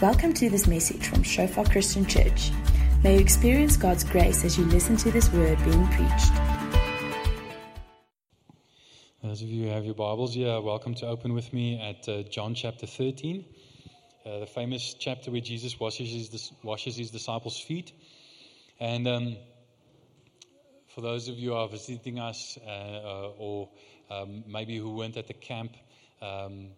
Welcome to this message from Shofar Christian Church. May you experience God's grace as you listen to this word being preached. Those of you who have your Bibles, yeah, welcome to open with me at uh, John chapter 13, uh, the famous chapter where Jesus washes his, washes his disciples' feet. And um, for those of you who are visiting us uh, uh or um, maybe who weren't at the camp, um,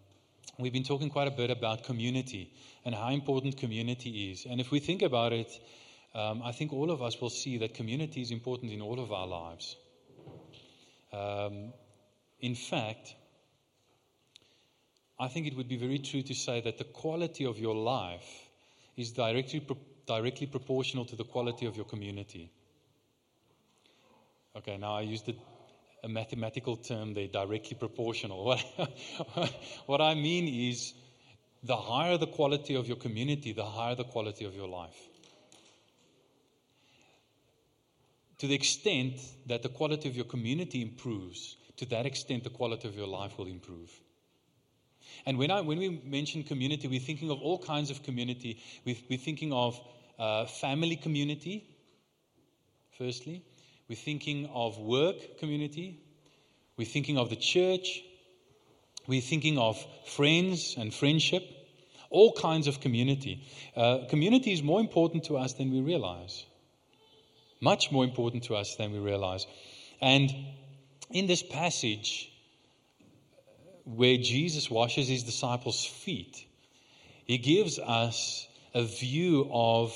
we've been talking quite a bit about community and how important community is. And if we think about it, um, I think all of us will see that community is important in all of our lives. Um, in fact, I think it would be very true to say that the quality of your life is directly, pro- directly proportional to the quality of your community. Okay, now I used a mathematical term there, directly proportional. What, what I mean is the higher the quality of your community, the higher the quality of your life. To the extent that the quality of your community improves, to that extent the quality of your life will improve. And when, I, when we mention community, we're thinking of all kinds of community. We're, we're thinking of uh, family community, firstly. We're thinking of work community. We're thinking of the church. We're thinking of friends and friendship, all kinds of community. Uh, community is more important to us than we realize. Much more important to us than we realize. And in this passage, where Jesus washes his disciples' feet, he gives us a view of,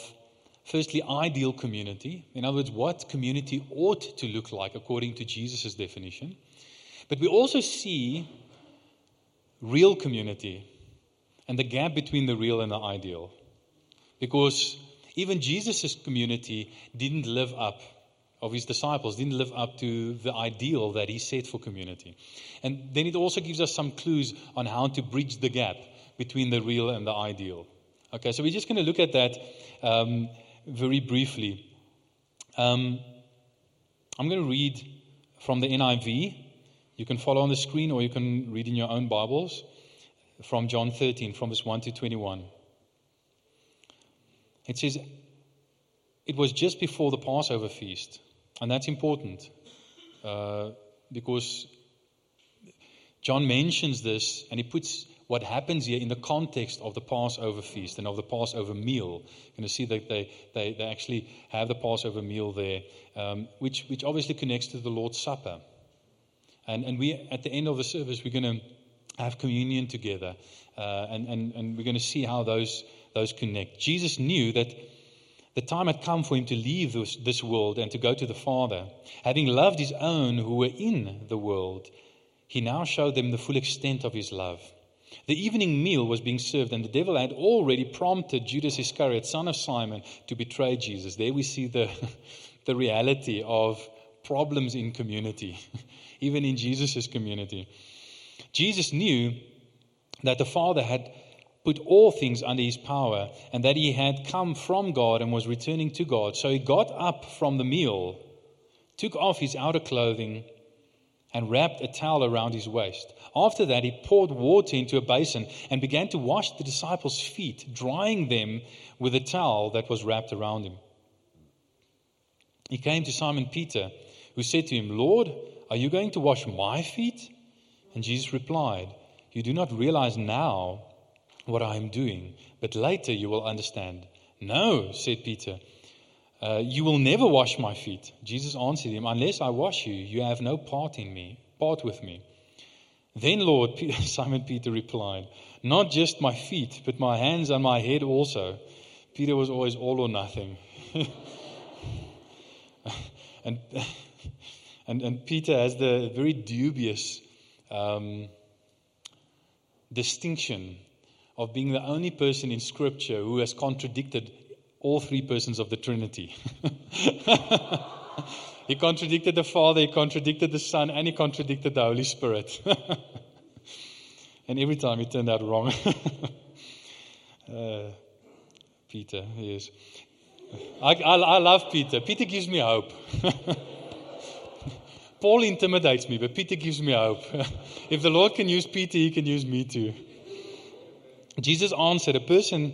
firstly, ideal community. In other words, what community ought to look like according to Jesus' definition. But we also see real community and the gap between the real and the ideal. Because even Jesus' community didn't live up, of his disciples, didn't live up to the ideal that he set for community. And then it also gives us some clues on how to bridge the gap between the real and the ideal. Okay, so we're just going to look at that um, very briefly. Um, I'm going to read from the NIV. You can follow on the screen or you can read in your own Bibles from John 13, from verse 1 to 21. It says, It was just before the Passover feast. And that's important uh, because John mentions this and he puts what happens here in the context of the Passover feast and of the Passover meal. You're going to see that they, they, they actually have the Passover meal there, um, which, which obviously connects to the Lord's Supper. And, and we, at the end of the service, we're going to have communion together. Uh, and, and, and we're going to see how those, those connect. Jesus knew that the time had come for him to leave this, this world and to go to the Father. Having loved his own who were in the world, he now showed them the full extent of his love. The evening meal was being served, and the devil had already prompted Judas Iscariot, son of Simon, to betray Jesus. There we see the, the reality of problems in community, even in Jesus' community. Jesus knew that the Father had put all things under his power and that he had come from God and was returning to God. So he got up from the meal, took off his outer clothing, and wrapped a towel around his waist. After that, he poured water into a basin and began to wash the disciples' feet, drying them with a towel that was wrapped around him. He came to Simon Peter, who said to him, Lord, are you going to wash my feet? And Jesus replied, You do not realize now what I am doing, but later you will understand. No, said Peter, uh, you will never wash my feet. Jesus answered him, Unless I wash you, you have no part in me, part with me. Then, Lord, Simon Peter replied, Not just my feet, but my hands and my head also. Peter was always all or nothing. and, and, and Peter has the very dubious um, distinction of being the only person in Scripture who has contradicted all three persons of the Trinity. he contradicted the Father, he contradicted the Son, and he contradicted the Holy Spirit. and every time he turned out wrong. uh, Peter, yes. I, I, I love Peter. Peter gives me hope. Paul intimidates me, but Peter gives me hope. if the Lord can use Peter, he can use me too. Jesus answered, A person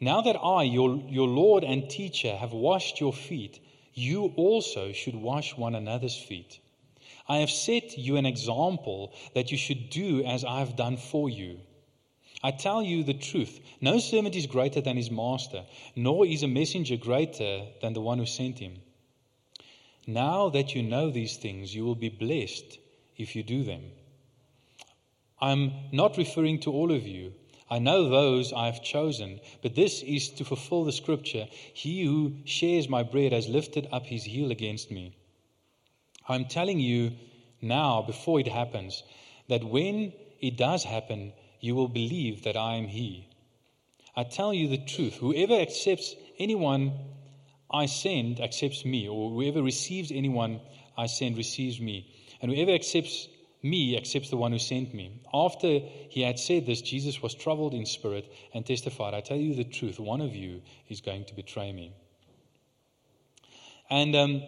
Now that I, your, your Lord and teacher, have washed your feet, you also should wash one another's feet. I have set you an example that you should do as I have done for you. I tell you the truth no servant is greater than his master, nor is a messenger greater than the one who sent him. Now that you know these things, you will be blessed if you do them. I'm not referring to all of you. I know those I have chosen, but this is to fulfill the scripture He who shares my bread has lifted up his heel against me. I'm telling you now, before it happens, that when it does happen, you will believe that I am He. I tell you the truth whoever accepts anyone I send accepts me, or whoever receives anyone I send receives me. And whoever accepts me accepts the one who sent me. After he had said this, Jesus was troubled in spirit and testified, I tell you the truth, one of you is going to betray me. And um,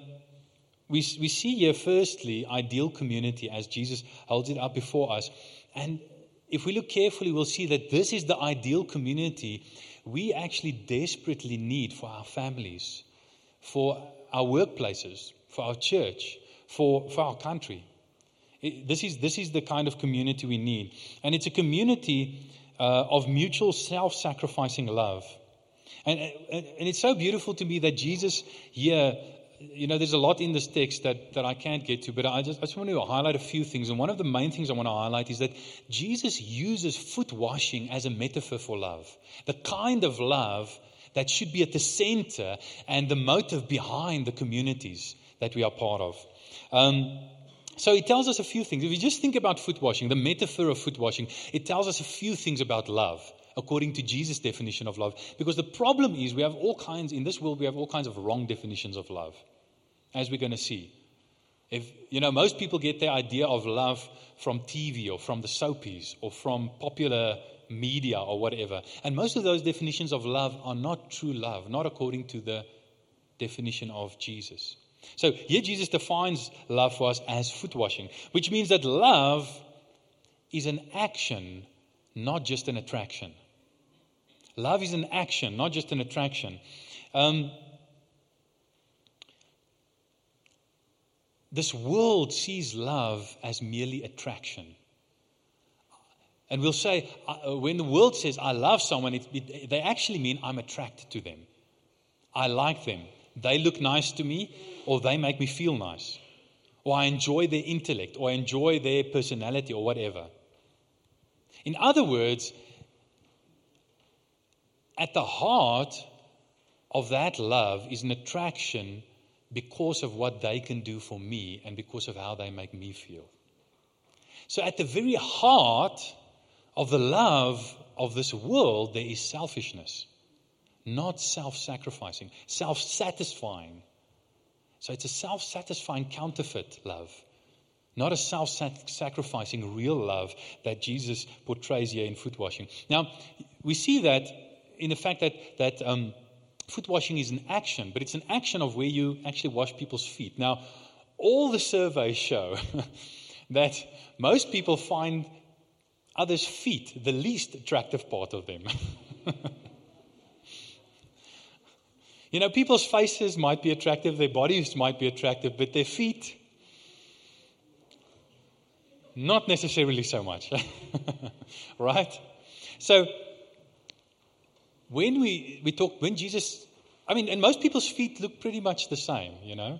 we, we see here, firstly, ideal community as Jesus holds it up before us. And if we look carefully, we'll see that this is the ideal community we actually desperately need for our families, for our workplaces, for our church, for, for our country. This, is, this is the kind of community we need. And it's a community uh, of mutual self sacrificing love. And, and, and it's so beautiful to me that Jesus here you know, there's a lot in this text that, that I can't get to, but I just, I just want to highlight a few things. And one of the main things I want to highlight is that Jesus uses foot washing as a metaphor for love. The kind of love that should be at the center and the motive behind the communities that we are part of. Um, so it tells us a few things. If you just think about foot washing, the metaphor of foot washing, it tells us a few things about love according to Jesus' definition of love. Because the problem is, we have all kinds, in this world, we have all kinds of wrong definitions of love as we're going to see. If, you know, most people get their idea of love from TV or from the soapies or from popular media or whatever. And most of those definitions of love are not true love, not according to the definition of Jesus. So here Jesus defines love for us as foot washing, which means that love is an action, not just an attraction. Love is an action, not just an attraction. Um, This world sees love as merely attraction. And we'll say, uh, when the world says, I love someone, it, it, they actually mean I'm attracted to them. I like them. They look nice to me, or they make me feel nice. Or I enjoy their intellect, or I enjoy their personality, or whatever. In other words, at the heart of that love is an attraction because of what they can do for me and because of how they make me feel. So, at the very heart of the love of this world, there is selfishness, not self sacrificing, self satisfying. So, it's a self satisfying counterfeit love, not a self sacrificing real love that Jesus portrays here in foot washing. Now, we see that in the fact that, that um, foot washing is an action, but it's an action of where you actually wash people's feet. Now, all the surveys show that most people find others' feet the least attractive part of them. you know, people's faces might be attractive, their bodies might be attractive, but their feet, not necessarily so much. right? So, when we, we talk, when Jesus, I mean, and most people's feet look pretty much the same, you know.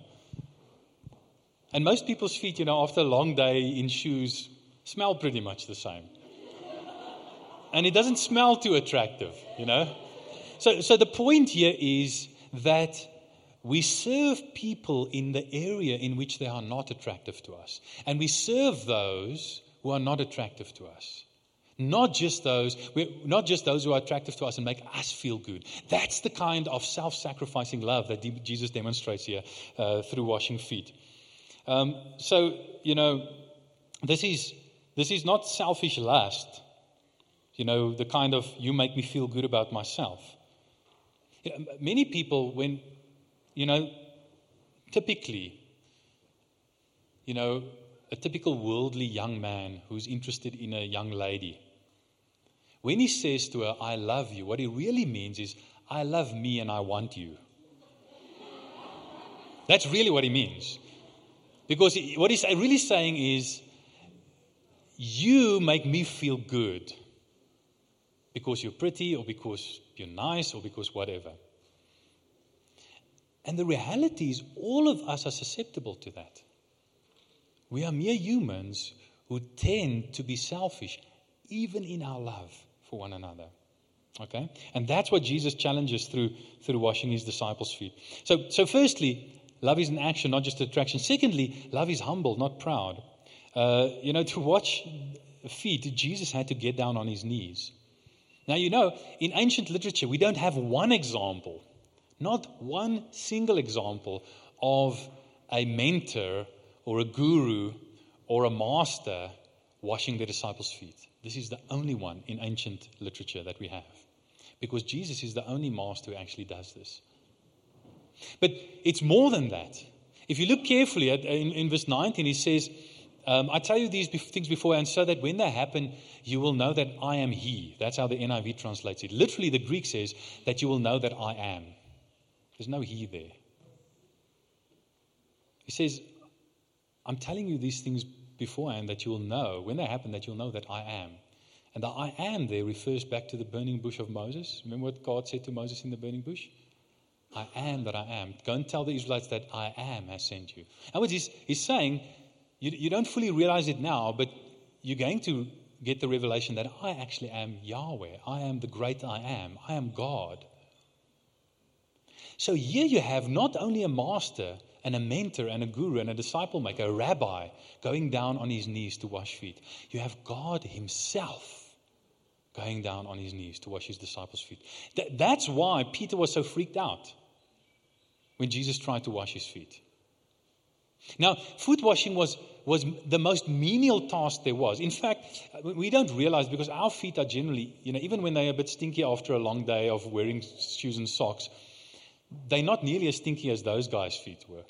And most people's feet, you know, after a long day in shoes, smell pretty much the same. and it doesn't smell too attractive, you know. So, so the point here is that we serve people in the area in which they are not attractive to us. And we serve those who are not attractive to us. Not just those, not just those who are attractive to us and make us feel good. That's the kind of self-sacrificing love that Jesus demonstrates here uh, through washing feet. Um, so you know, this is this is not selfish lust. You know, the kind of you make me feel good about myself. Many people, when you know, typically, you know, a typical worldly young man who's interested in a young lady, when he says to her, I love you, what he really means is, I love me and I want you. That's really what he means. Because what he's really saying is, you make me feel good because you're pretty or because you're nice or because whatever. And the reality is, all of us are susceptible to that. We are mere humans who tend to be selfish, even in our love for one another. Okay? And that's what Jesus challenges through, through washing his disciples' feet. So, so, firstly, love is an action, not just attraction. Secondly, love is humble, not proud. Uh, you know, to watch feet, Jesus had to get down on his knees. Now, you know, in ancient literature, we don't have one example, not one single example of a mentor or a guru or a master washing their disciples' feet. This is the only one in ancient literature that we have. Because Jesus is the only master who actually does this. But it's more than that. If you look carefully at, in, in verse 19, he says, um, I tell you these things beforehand so that when they happen, you will know that I am He. That's how the NIV translates it. Literally, the Greek says that you will know that I am. There's no He there. He says, I'm telling you these things beforehand that you will know, when they happen, that you'll know that I am. And the I am there refers back to the burning bush of Moses. Remember what God said to Moses in the burning bush? I am that I am. Go and tell the Israelites that I am has sent you. And what he's, he's saying, you, you don't fully realize it now, but you're going to get the revelation that I actually am Yahweh. I am the great I am. I am God. So here you have not only a master and a mentor and a guru and a disciple maker, a rabbi, going down on his knees to wash feet. You have God Himself going down on his knees to wash his disciples' feet. Th- that's why Peter was so freaked out when Jesus tried to wash his feet. Now, foot washing was, was the most menial task there was. In fact, we don't realize because our feet are generally, you know, even when they're a bit stinky after a long day of wearing shoes and socks, they're not nearly as stinky as those guys' feet were.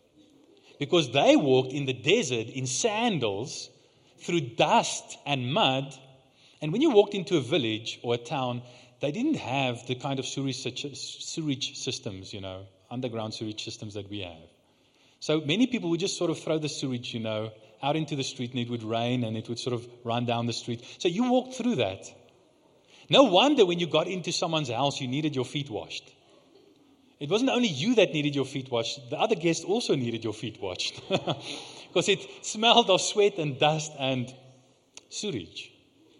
Because they walked in the desert in sandals through dust and mud. And when you walked into a village or a town, they didn't have the kind of sewage systems, you know, underground sewage systems that we have. So many people would just sort of throw the sewage, you know, out into the street and it would rain and it would sort of run down the street. So you walked through that. No wonder when you got into someone's house, you needed your feet washed. It wasn't only you that needed your feet washed, the other guests also needed your feet washed. because it smelled of sweat and dust and sewage.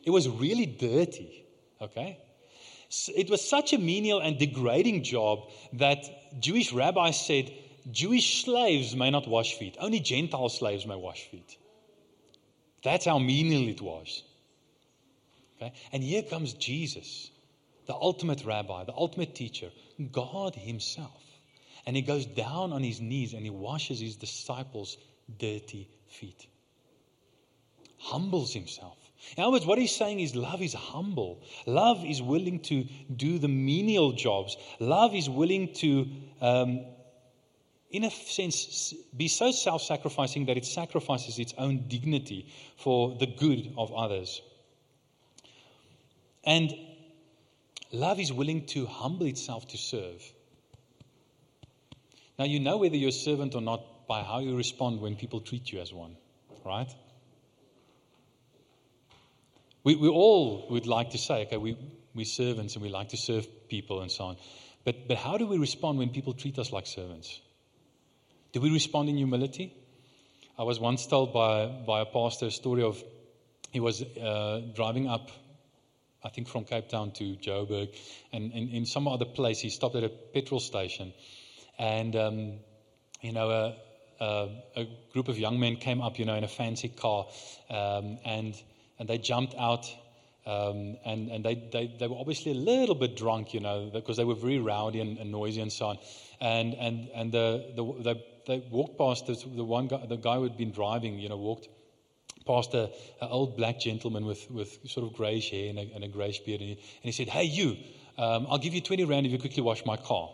It was really dirty, okay? It was such a menial and degrading job that Jewish rabbis said Jewish slaves may not wash feet, only Gentile slaves may wash feet. That's how menial it was. Okay? And here comes Jesus the ultimate rabbi, the ultimate teacher, God Himself. And He goes down on His knees and He washes His disciples' dirty feet. Humbles Himself. In other words, what He's saying is love is humble. Love is willing to do the menial jobs. Love is willing to, um, in a sense, be so self sacrificing that it sacrifices its own dignity for the good of others. And Love is willing to humble itself to serve. Now, you know whether you're a servant or not by how you respond when people treat you as one, right? We, we all would like to say, okay, we, we're servants and we like to serve people and so on. But, but how do we respond when people treat us like servants? Do we respond in humility? I was once told by, by a pastor a story of he was uh, driving up I think from Cape Town to Joburg, and, in some other place, he stopped at a petrol station, and um, you know, a, a, a, group of young men came up, you know, in a fancy car, um, and and they jumped out Um, and and they, they, they were obviously a little bit drunk, you know, because they were very rowdy and, and noisy and so on. And, and, and the, the, they, they walked past this, the one guy, the guy who had been driving, you know, walked past a, an old black gentleman with, with sort of grayish hair and a, and a grayish beard. And he, and he said, Hey, you, um, I'll give you 20 rand if you quickly wash my car.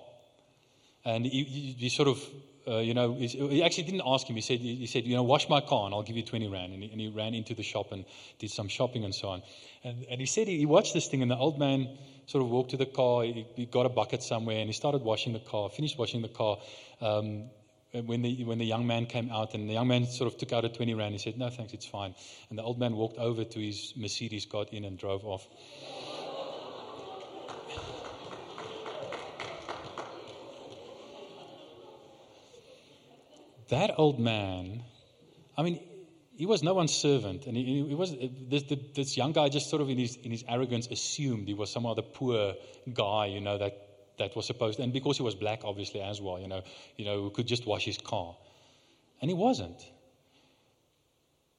And he, he, he sort of uh, you know, he actually didn't ask him. He said, he said, you know, wash my car and I'll give you 20 rand. And he, and he ran into the shop and did some shopping and so on. And, and he said he, he, watched this thing and the old man sort of walked to the car. He, he, got a bucket somewhere and he started washing the car, finished washing the car. Um, Uh, when the, when the young man came out and the young man sort of took out a 20 rand, he said, no, thanks, it's fine. And the old man walked over to his Mercedes, got in and drove off. that old man, I mean, he was no one's servant. And he, he was, this, this, young guy just sort of in his, in his arrogance assumed he was some other poor guy, you know, that, that was supposed, and because he was black, obviously, as well, you know, you know, could just wash his car. And he wasn't.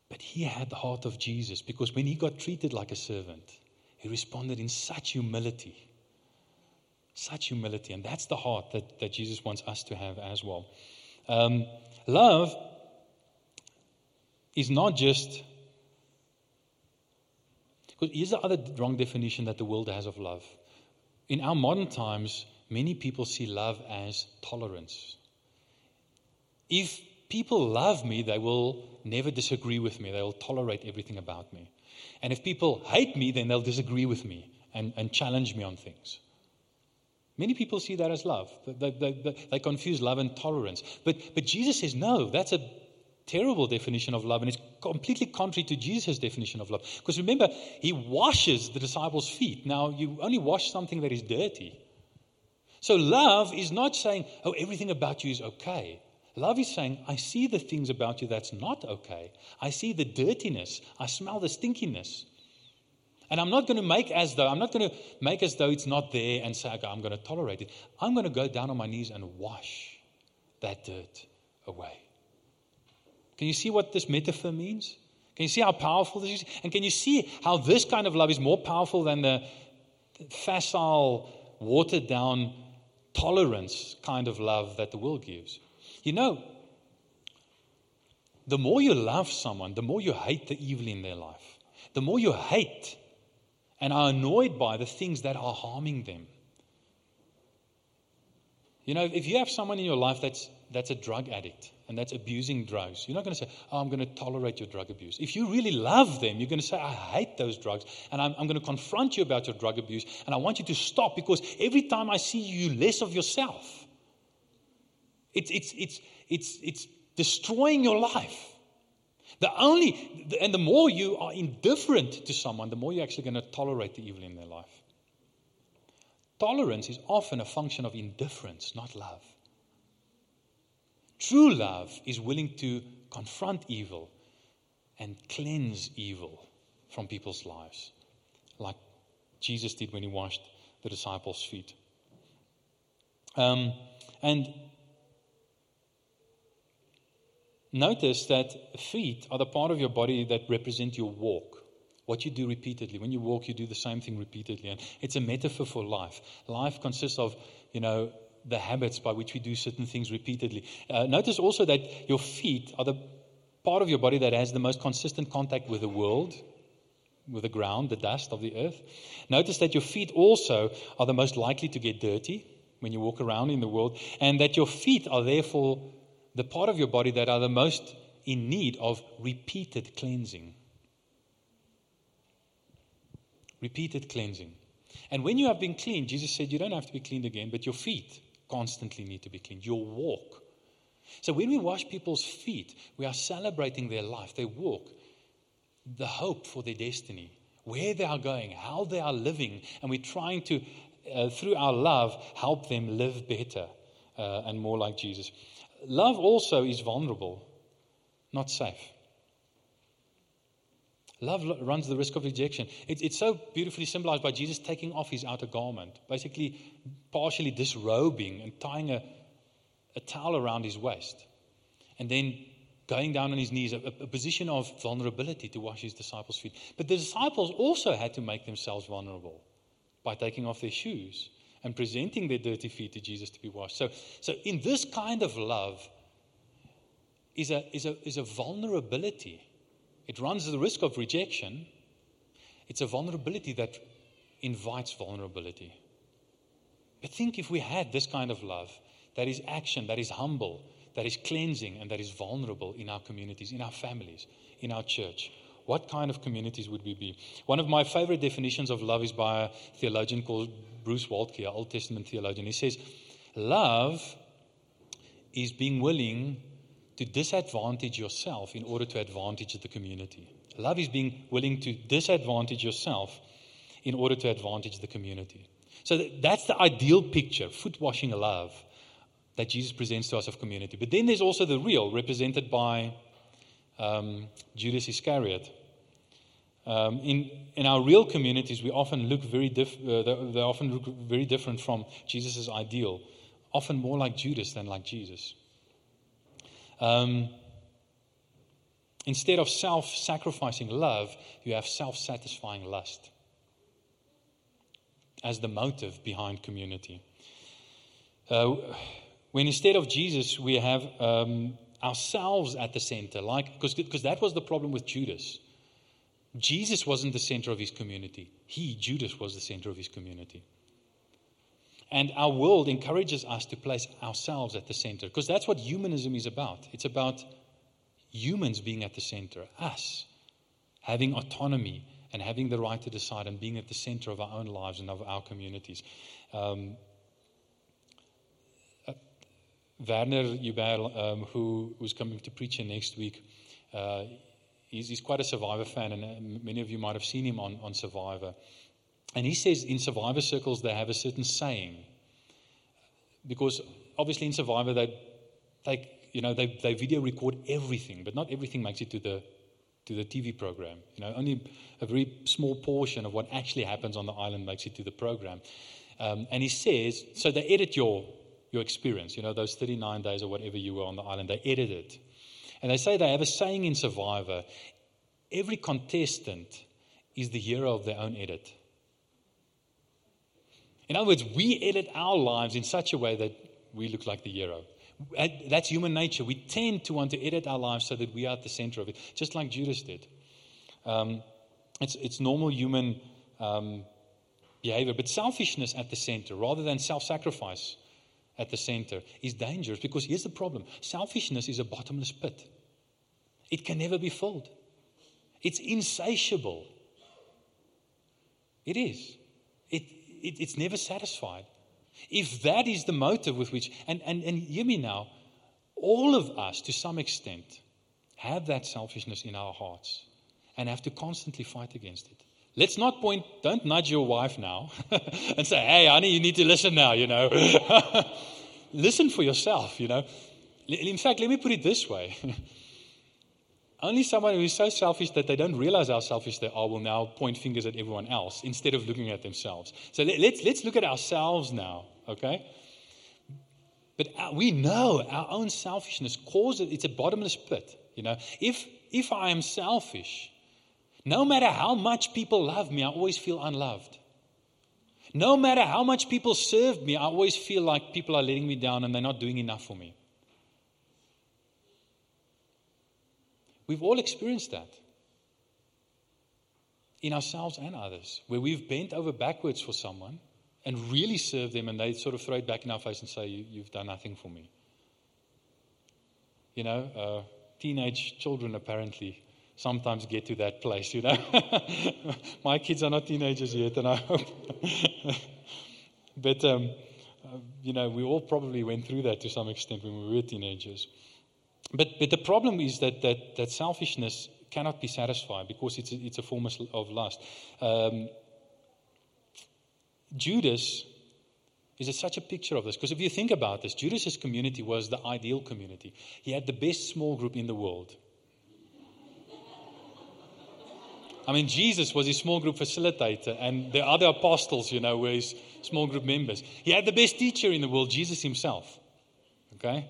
But he had the heart of Jesus because when he got treated like a servant, he responded in such humility. Such humility. And that's the heart that, that Jesus wants us to have as well. Um, love is not just. Because here's the other wrong definition that the world has of love. In our modern times, many people see love as tolerance. If people love me, they will never disagree with me, they will tolerate everything about me. And if people hate me, then they'll disagree with me and, and challenge me on things. Many people see that as love. They, they, they, confuse love and tolerance. But, but Jesus says, no, that's a terrible definition of love, and it's completely contrary to Jesus' definition of love. Because remember, he washes the disciples' feet. Now, you only wash something that is dirty. So, love is not saying, oh, everything about you is okay. Love is saying, I see the things about you that's not okay. I see the dirtiness. I smell the stinkiness. And I'm not going to make as though, I'm not going to make as though it's not there and say, okay, I'm going to tolerate it. I'm going to go down on my knees and wash that dirt away. Can you see what this metaphor means? Can you see how powerful this is? And can you see how this kind of love is more powerful than the facile, watered down tolerance kind of love that the world gives? You know, the more you love someone, the more you hate the evil in their life. The more you hate and are annoyed by the things that are harming them. You know, if you have someone in your life that's, that's a drug addict and that's abusing drugs, you're not going to say, Oh, I'm going to tolerate your drug abuse. If you really love them, you're going to say, I hate those drugs and I'm, I'm going to confront you about your drug abuse and I want you to stop because every time I see you, less of yourself. It's, it's, it's, it's, it's destroying your life. The only, and the more you are indifferent to someone, the more you're actually going to tolerate the evil in their life. Tolerance is often a function of indifference, not love. True love is willing to confront evil and cleanse evil from people's lives, like Jesus did when he washed the disciples' feet. Um, and Notice that feet are the part of your body that represent your walk. What you do repeatedly. When you walk, you do the same thing repeatedly. And it's a metaphor for life. Life consists of, you know, the habits by which we do certain things repeatedly. Uh, notice also that your feet are the part of your body that has the most consistent contact with the world, with the ground, the dust of the earth. Notice that your feet also are the most likely to get dirty when you walk around in the world, and that your feet are therefore the part of your body that are the most in need of repeated cleansing. Repeated cleansing. And when you have been cleaned, Jesus said you don't have to be cleaned again, but your feet constantly need to be cleaned. Your walk. So when we wash people's feet, we are celebrating their life, their walk, the hope for their destiny, where they are going, how they are living, and we're trying to, uh, through our love, help them live better uh, and more like Jesus. Love also is vulnerable, not safe. Love runs the risk of rejection. it's so beautifully symbolized by Jesus taking off his outer garment, basically partially disrobing and tying a, a towel around his waist, and then going down on his knees, a, a position of vulnerability to wash his disciples' feet. But the disciples also had to make themselves vulnerable by taking off their shoes and presenting their dirty feet to Jesus to be washed. So, so in this kind of love is a, is, a, is a vulnerability. It runs the risk of rejection. It's a vulnerability that invites vulnerability. But think if we had this kind of love that is action, that is humble, that is cleansing, and that is vulnerable in our communities, in our families, in our church. What kind of communities would we be? One of my favorite definitions of love is by a theologian called Bruce Waltke, an Old Testament theologian. He says, Love is being willing to disadvantage yourself in order to advantage the community. Love is being willing to disadvantage yourself in order to advantage the community. So that's the ideal picture, foot washing love that Jesus presents to us of community. But then there's also the real, represented by um, Judas Iscariot. Um, in, in our real communities, we often look very diff- uh, they, often look very different from Jesus' ideal, often more like Judas than like Jesus. Um, instead of self sacrificing love, you have self satisfying lust as the motive behind community. Uh, when instead of Jesus, we have um, ourselves at the center, like because that was the problem with Judas. Jesus wasn't the center of his community. He, Judas, was the center of his community. And our world encourages us to place ourselves at the center because that's what humanism is about. It's about humans being at the center, us having autonomy and having the right to decide and being at the center of our own lives and of our communities. Um, Werner Hubert, um, who was coming to preach here next week, uh, he's, he's, quite a Survivor fan, and uh, many of you might have seen him on, on Survivor. And he says in Survivor circles they have a certain saying, because obviously in Survivor they take you know they, they video record everything, but not everything makes it to the to the TV program. You know, only a very small portion of what actually happens on the island makes it to the program. Um, and he says, so they edit your your experience, you know, those 39 days or whatever you were on the island. They edit it. And they say they have a saying in Survivor every contestant is the hero of their own edit. In other words, we edit our lives in such a way that we look like the hero. That's human nature. We tend to want to edit our lives so that we are at the center of it, just like Judas did. Um, it's, it's normal human um, behavior, but selfishness at the center rather than self sacrifice at the center is dangerous because here's the problem selfishness is a bottomless pit, it can never be filled, it's insatiable. It is. It, it, it's never satisfied. If that is the motive with which, and, and, and hear me now, all of us to some extent have that selfishness in our hearts and have to constantly fight against it. Let's not point, don't nudge your wife now and say, hey, honey, you need to listen now, you know. listen for yourself, you know. In fact, let me put it this way. Only someone who is so selfish that they don't realize how selfish they are will now point fingers at everyone else instead of looking at themselves. So let, let's, let's look at ourselves now, okay? But we know our own selfishness causes, it's a bottomless pit, you know. If, if I am selfish, no matter how much people love me, I always feel unloved. No matter how much people serve me, I always feel like people are letting me down and they're not doing enough for me. We've all experienced that in ourselves and others, where we've bent over backwards for someone and really served them, and they sort of throw it back in our face and say, you, have done nothing for me. You know, uh, teenage children apparently sometimes get to that place, you know. My kids are not teenagers yet, and I hope. but, um, uh, you know, we all probably went through that to some extent when we were teenagers. But, but the problem is that, that, that selfishness cannot be satisfied because it's a, it's a form of lust. Um, Judas is such a picture of this because if you think about this, Judas's community was the ideal community. He had the best small group in the world. I mean, Jesus was his small group facilitator, and the other apostles, you know, were his small group members. He had the best teacher in the world, Jesus himself. Okay?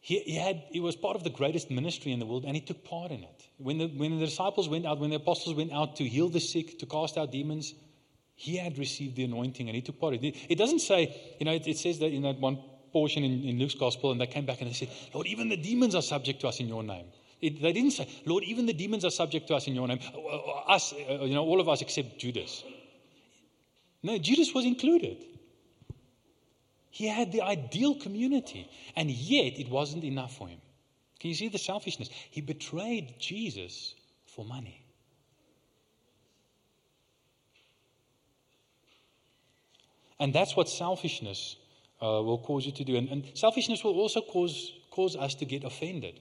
He, he, had, he was part of the greatest ministry in the world and he took part in it. When the, when the disciples went out, when the apostles went out to heal the sick, to cast out demons, he had received the anointing and he took part it. It doesn't say, you know, it, it says that in that one portion in, in, Luke's gospel, and they came back and they said, Lord, even the demons are subject to us in your name. It, they didn't say, Lord, even the demons are subject to us in your name. Uh, uh, us, uh, you know, all of us except Judas. No, Judas was included. He had the ideal community, and yet it wasn't enough for him. Can you see the selfishness? He betrayed Jesus for money. And that's what selfishness uh, will cause you to do. And, and selfishness will also cause, cause us to get offended.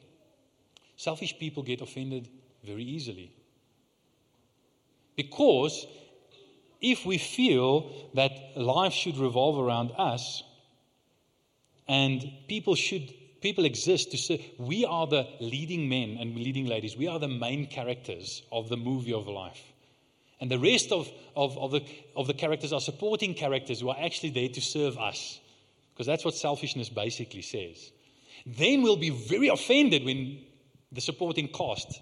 Selfish people get offended very easily. Because if we feel that life should revolve around us, and people should people exist to say we are the leading men and leading ladies. We are the main characters of the movie of life. And the rest of, of, of, the, of the characters are supporting characters who are actually there to serve us. Because that's what selfishness basically says. Then we'll be very offended when the supporting cast,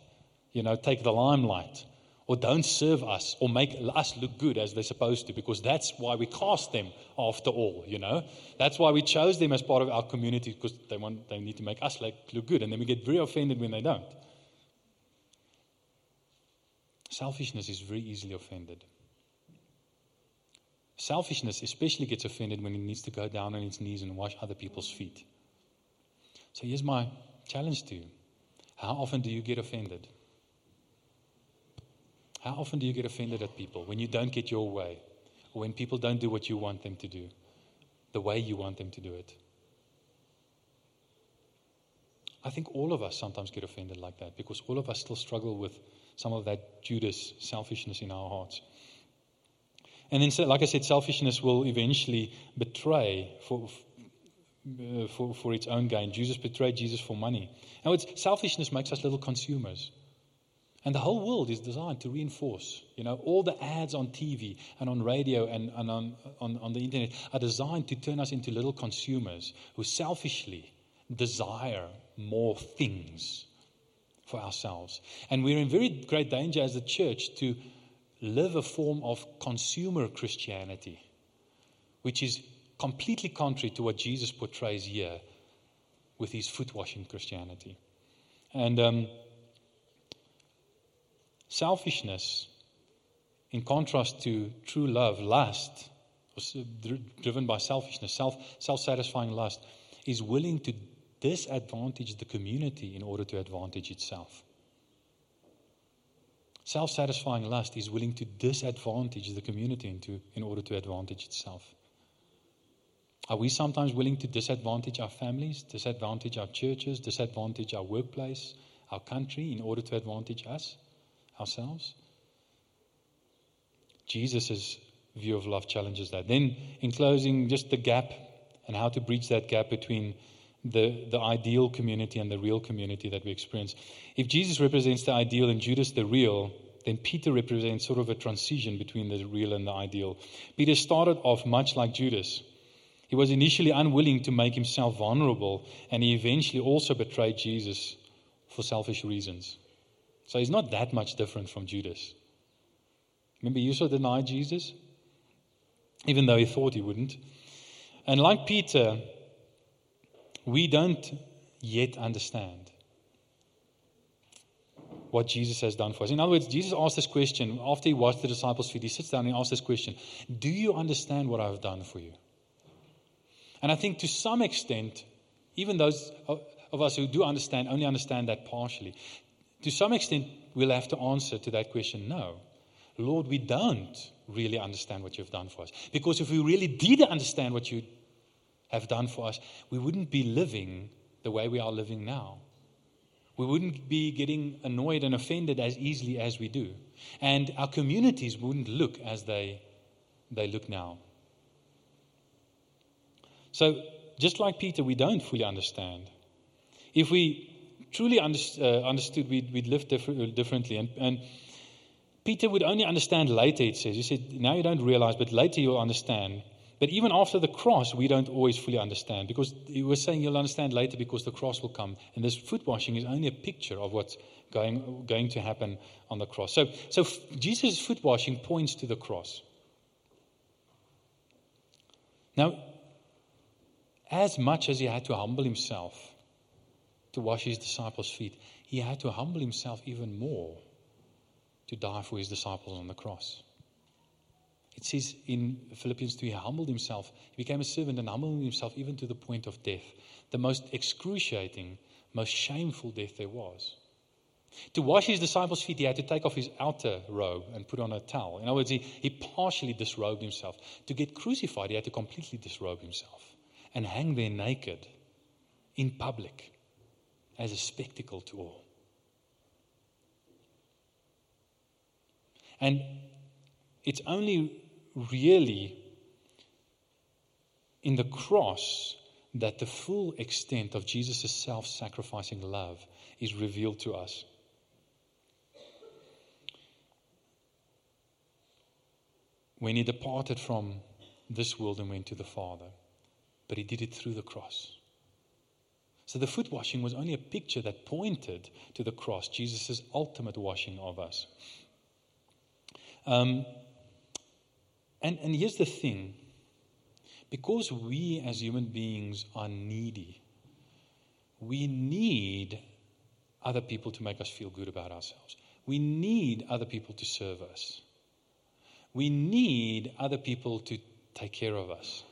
you know, take the limelight or don't serve us or make us look good as they're supposed to because that's why we cast them after all you know? That's why we chose them as part of our community because they want they need to make us like, look good and then we get very offended when they don't. Selfishness is very easily offended. Selfishness especially gets offended when it needs to go down on its knees and wash other people's feet. So here's my challenge to you. How often do you get offended how often do you get offended at people when you don't get your way, or when people don't do what you want them to do, the way you want them to do it? I think all of us sometimes get offended like that because all of us still struggle with some of that Judas selfishness in our hearts. And then, like I said, selfishness will eventually betray for, uh, for, for its own gain. Jesus betrayed Jesus for money. Now, it's, selfishness makes us little consumers. And the whole world is designed to reinforce. You know, all the ads on TV and on radio and, and on, on, on the internet are designed to turn us into little consumers who selfishly desire more things for ourselves. And we're in very great danger as a church to live a form of consumer Christianity, which is completely contrary to what Jesus portrays here with his foot washing Christianity. And um, Selfishness, in contrast to true love, lust, driven by selfishness, self self satisfying lust, is willing to disadvantage the community in order to advantage itself. Self satisfying lust is willing to disadvantage the community into, in order to advantage itself. Are we sometimes willing to disadvantage our families, disadvantage our churches, disadvantage our workplace, our country in order to advantage us? Ourselves? Jesus' view of love challenges that. Then, in closing, just the gap and how to bridge that gap between the, the ideal community and the real community that we experience. If Jesus represents the ideal and Judas the real, then Peter represents sort of a transition between the real and the ideal. Peter started off much like Judas. He was initially unwilling to make himself vulnerable, and he eventually also betrayed Jesus for selfish reasons. So he's not that much different from Judas. Remember, he also denied Jesus, even though he thought he wouldn't. And like Peter, we don't yet understand what Jesus has done for us. In other words, Jesus asked this question after he washed the disciples' feet. He sits down and asks this question Do you understand what I've done for you? And I think to some extent, even those of us who do understand only understand that partially to some extent, we'll have to answer to that question no. Lord, we don't really understand what you've done for us. Because if we really did understand what you have done for us, we wouldn't be living the way we are living now. We wouldn't be getting annoyed and offended as easily as we do. And our communities wouldn't look as they, they look now. So, just like Peter, we don't fully understand. If we truly under, uh, understood, we'd, we'd live differ- differently. And, and Peter would only understand later, it says. He said, Now you don't realize, but later you'll understand But even after the cross, we don't always fully understand because he was saying you'll understand later because the cross will come. And this foot washing is only a picture of what's going, going to happen on the cross. So, so Jesus' foot washing points to the cross. Now, as much as he had to humble himself to wash his disciples' feet, he had to humble himself even more to die for his disciples on the cross. It says in Philippians 2, he humbled himself. He became a servant and humbled himself even to the point of death. The most excruciating, most shameful death there was. To wash his disciples' feet, he had to take off his outer robe and put on a towel. In other words, he, he partially disrobed himself. To get crucified, he had to completely disrobe himself and hang there naked in public as a spectacle to all. And it's only really in the cross that the full extent of Jesus' self sacrificing love is revealed to us. When he departed from this world and went to the Father, but he did it through the cross. So the foot washing was only a picture that pointed to the cross, Jesus' ultimate washing of us. Um, and, and here's the thing because we as human beings are needy, we need other people to make us feel good about ourselves. We need other people to serve us. We need other people to take care of us.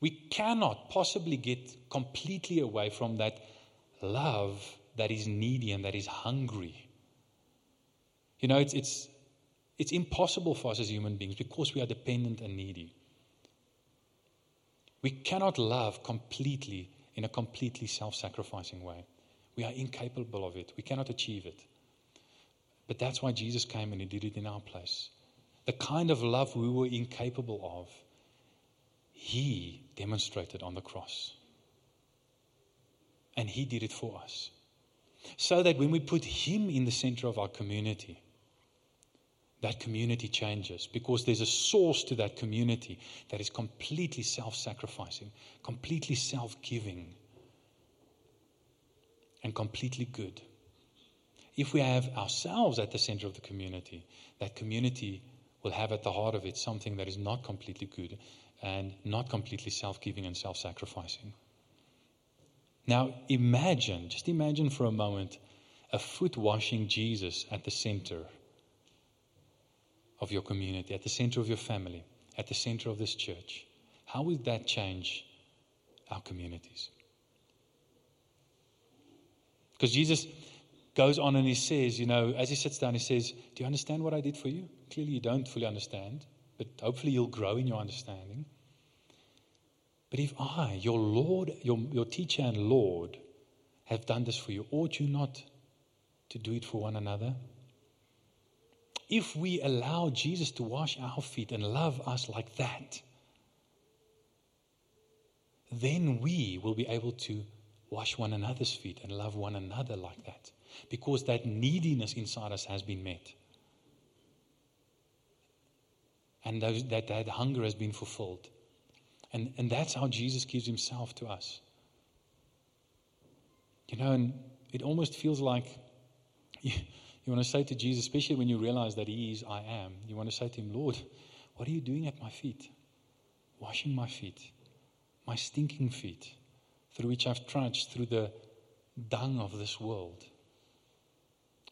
We cannot possibly get completely away from that love that is needy and that is hungry. You know, it's, it's, it's impossible for us as human beings because we are dependent and needy. We cannot love completely in a completely self sacrificing way. We are incapable of it. We cannot achieve it. But that's why Jesus came and He did it in our place. The kind of love we were incapable of, He demonstrated on the cross. And He did it for us. So that when we put Him in the center of our community, that community changes because there's a source to that community that is completely self sacrificing, completely self giving, and completely good. If we have ourselves at the center of the community, that community will have at the heart of it something that is not completely good and not completely self giving and self sacrificing. Now, imagine, just imagine for a moment, a foot washing Jesus at the center of your community, at the center of your family, at the center of this church. How would that change our communities? Because Jesus goes on and he says, you know, as he sits down, he says, Do you understand what I did for you? Clearly, you don't fully understand, but hopefully, you'll grow in your understanding. But if I, your Lord, your, your teacher and Lord, have done this for you, ought you not to do it for one another? if we allow Jesus to wash our feet and love us like that, then we will be able to wash one another's feet and love one another like that because that neediness inside us has been met. And those, that, that hunger has been fulfilled. And, and that's how Jesus gives himself to us. You know, and it almost feels like you want to say to Jesus, especially when you realize that He is I am, you want to say to Him, Lord, what are you doing at my feet? Washing my feet, my stinking feet, through which I've trudged through the dung of this world.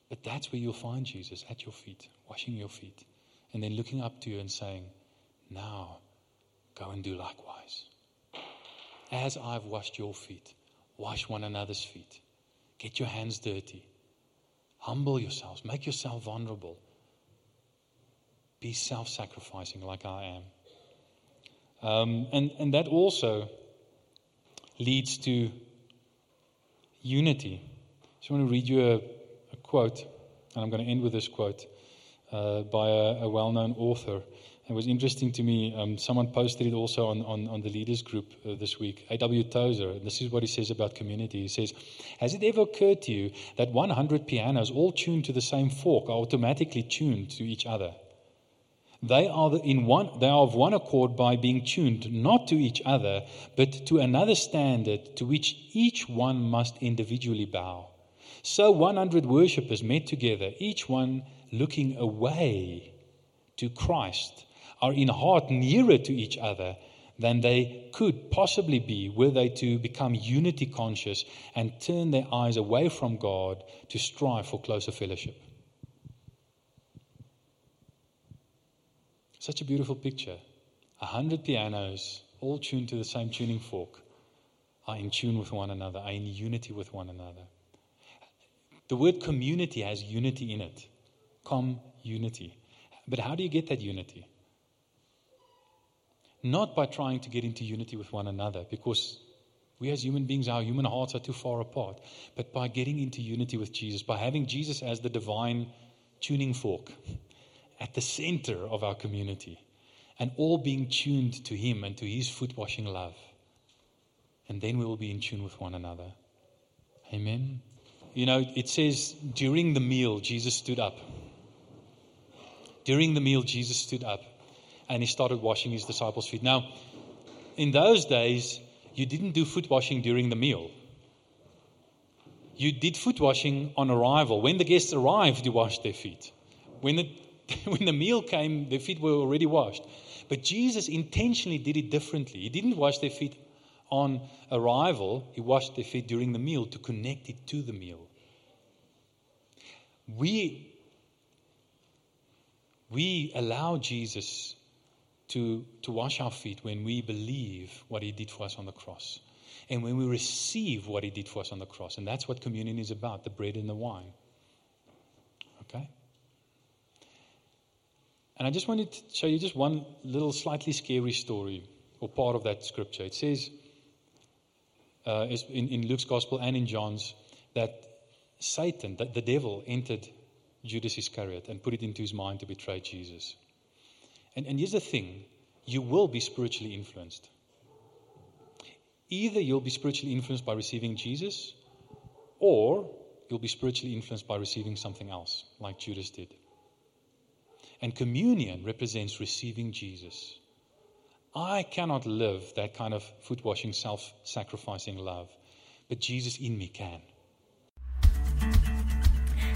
But that's where you'll find Jesus, at your feet, washing your feet, and then looking up to you and saying, Now go and do likewise. As I've washed your feet, wash one another's feet. Get your hands dirty. Humble yourselves, make yourself vulnerable. Be self sacrificing like I am. Um, and, and that also leads to unity. So I want to read you a, a quote, and I'm going to end with this quote uh, by a, a well known author. It was interesting to me. Um, someone posted it also on, on, on the leaders group uh, this week. A.W. Tozer, this is what he says about community. He says, Has it ever occurred to you that 100 pianos, all tuned to the same fork, are automatically tuned to each other? They are, in one, they are of one accord by being tuned not to each other, but to another standard to which each one must individually bow. So 100 worshippers met together, each one looking away to Christ, are in heart nearer to each other than they could possibly be were they to become unity conscious and turn their eyes away from God to strive for closer fellowship. Such a beautiful picture. A hundred pianos, all tuned to the same tuning fork, are in tune with one another, are in unity with one another. The word community has unity in it. Com unity. But how do you get that unity? Not by trying to get into unity with one another, because we as human beings, our human hearts are too far apart, but by getting into unity with Jesus, by having Jesus as the divine tuning fork at the center of our community, and all being tuned to Him and to His foot washing love. And then we will be in tune with one another. Amen. You know, it says during the meal, Jesus stood up. During the meal, Jesus stood up and he started washing his disciples' feet. Now, in those days, you didn't do foot washing during the meal. You did foot washing on arrival. When the guests arrived, you washed their feet. When the, when the meal came, their feet were already washed. But Jesus intentionally did it differently. He didn't wash their feet on arrival, he washed their feet during the meal to connect it to the meal. We, we allow Jesus to, to wash our feet when we believe what he did for us on the cross. And when we receive what he did for us on the cross. And that's what communion is about the bread and the wine. Okay? And I just wanted to show you just one little slightly scary story or part of that scripture. It says uh, in, in Luke's gospel and in John's that Satan, that the devil, entered Judas Iscariot and put it into his mind to betray Jesus. And, and here's the thing you will be spiritually influenced. Either you'll be spiritually influenced by receiving Jesus, or you'll be spiritually influenced by receiving something else, like Judas did. And communion represents receiving Jesus. I cannot live that kind of foot washing, self sacrificing love, but Jesus in me can.